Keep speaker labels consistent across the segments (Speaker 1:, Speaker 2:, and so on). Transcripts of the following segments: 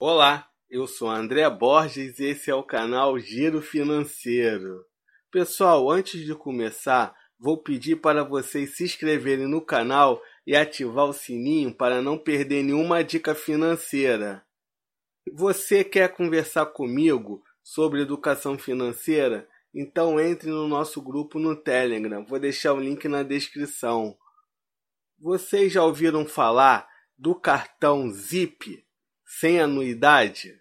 Speaker 1: Olá, eu sou André Borges e esse é o canal Giro Financeiro. Pessoal, antes de começar, vou pedir para vocês se inscreverem no canal e ativar o sininho para não perder nenhuma dica financeira. Você quer conversar comigo sobre educação financeira? Então entre no nosso grupo no Telegram. Vou deixar o link na descrição. Vocês já ouviram falar do cartão Zip? Sem anuidade?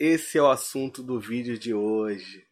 Speaker 1: Esse é o assunto do vídeo de hoje.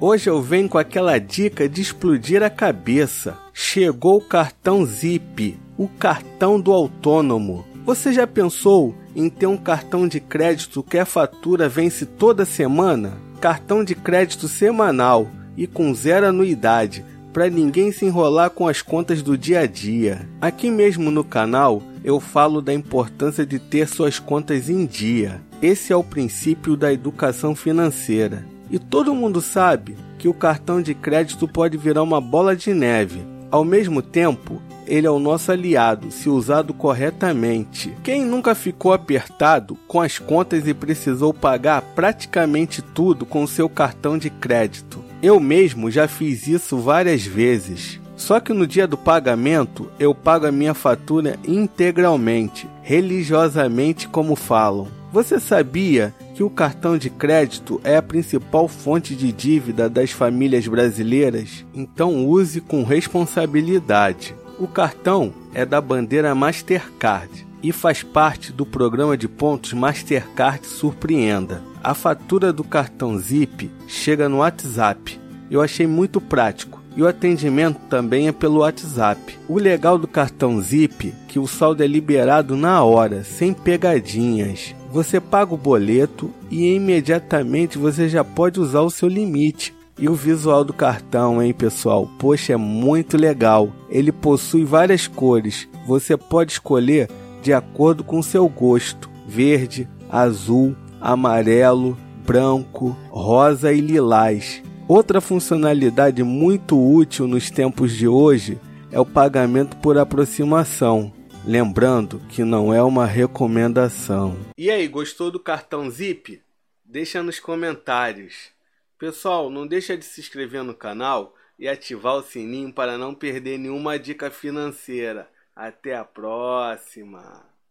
Speaker 1: Hoje eu venho com aquela dica de explodir a cabeça. Chegou o cartão Zip, o cartão do autônomo. Você já pensou em ter um cartão de crédito que a fatura vence toda semana? Cartão de crédito semanal e com zero anuidade para ninguém se enrolar com as contas do dia a dia. Aqui mesmo no canal eu falo da importância de ter suas contas em dia. Esse é o princípio da educação financeira. E todo mundo sabe que o cartão de crédito pode virar uma bola de neve. Ao mesmo tempo, ele é o nosso aliado se usado corretamente. Quem nunca ficou apertado com as contas e precisou pagar praticamente tudo com seu cartão de crédito? Eu mesmo já fiz isso várias vezes. Só que no dia do pagamento eu pago a minha fatura integralmente, religiosamente como falam. Você sabia que o cartão de crédito é a principal fonte de dívida das famílias brasileiras? Então use com responsabilidade. O cartão é da bandeira Mastercard e faz parte do programa de pontos Mastercard Surpreenda. A fatura do cartão Zip chega no WhatsApp. Eu achei muito prático. E o atendimento também é pelo WhatsApp. O legal do cartão Zip é que o saldo é liberado na hora, sem pegadinhas. Você paga o boleto e imediatamente você já pode usar o seu limite. E o visual do cartão, hein, pessoal? Poxa, é muito legal. Ele possui várias cores. Você pode escolher de acordo com seu gosto: verde, azul, amarelo, branco, rosa e lilás. Outra funcionalidade muito útil nos tempos de hoje é o pagamento por aproximação. Lembrando que não é uma recomendação. E aí, gostou do cartão Zip? Deixa nos comentários. Pessoal, não deixa de se inscrever no canal e ativar o sininho para não perder nenhuma dica financeira. Até a próxima!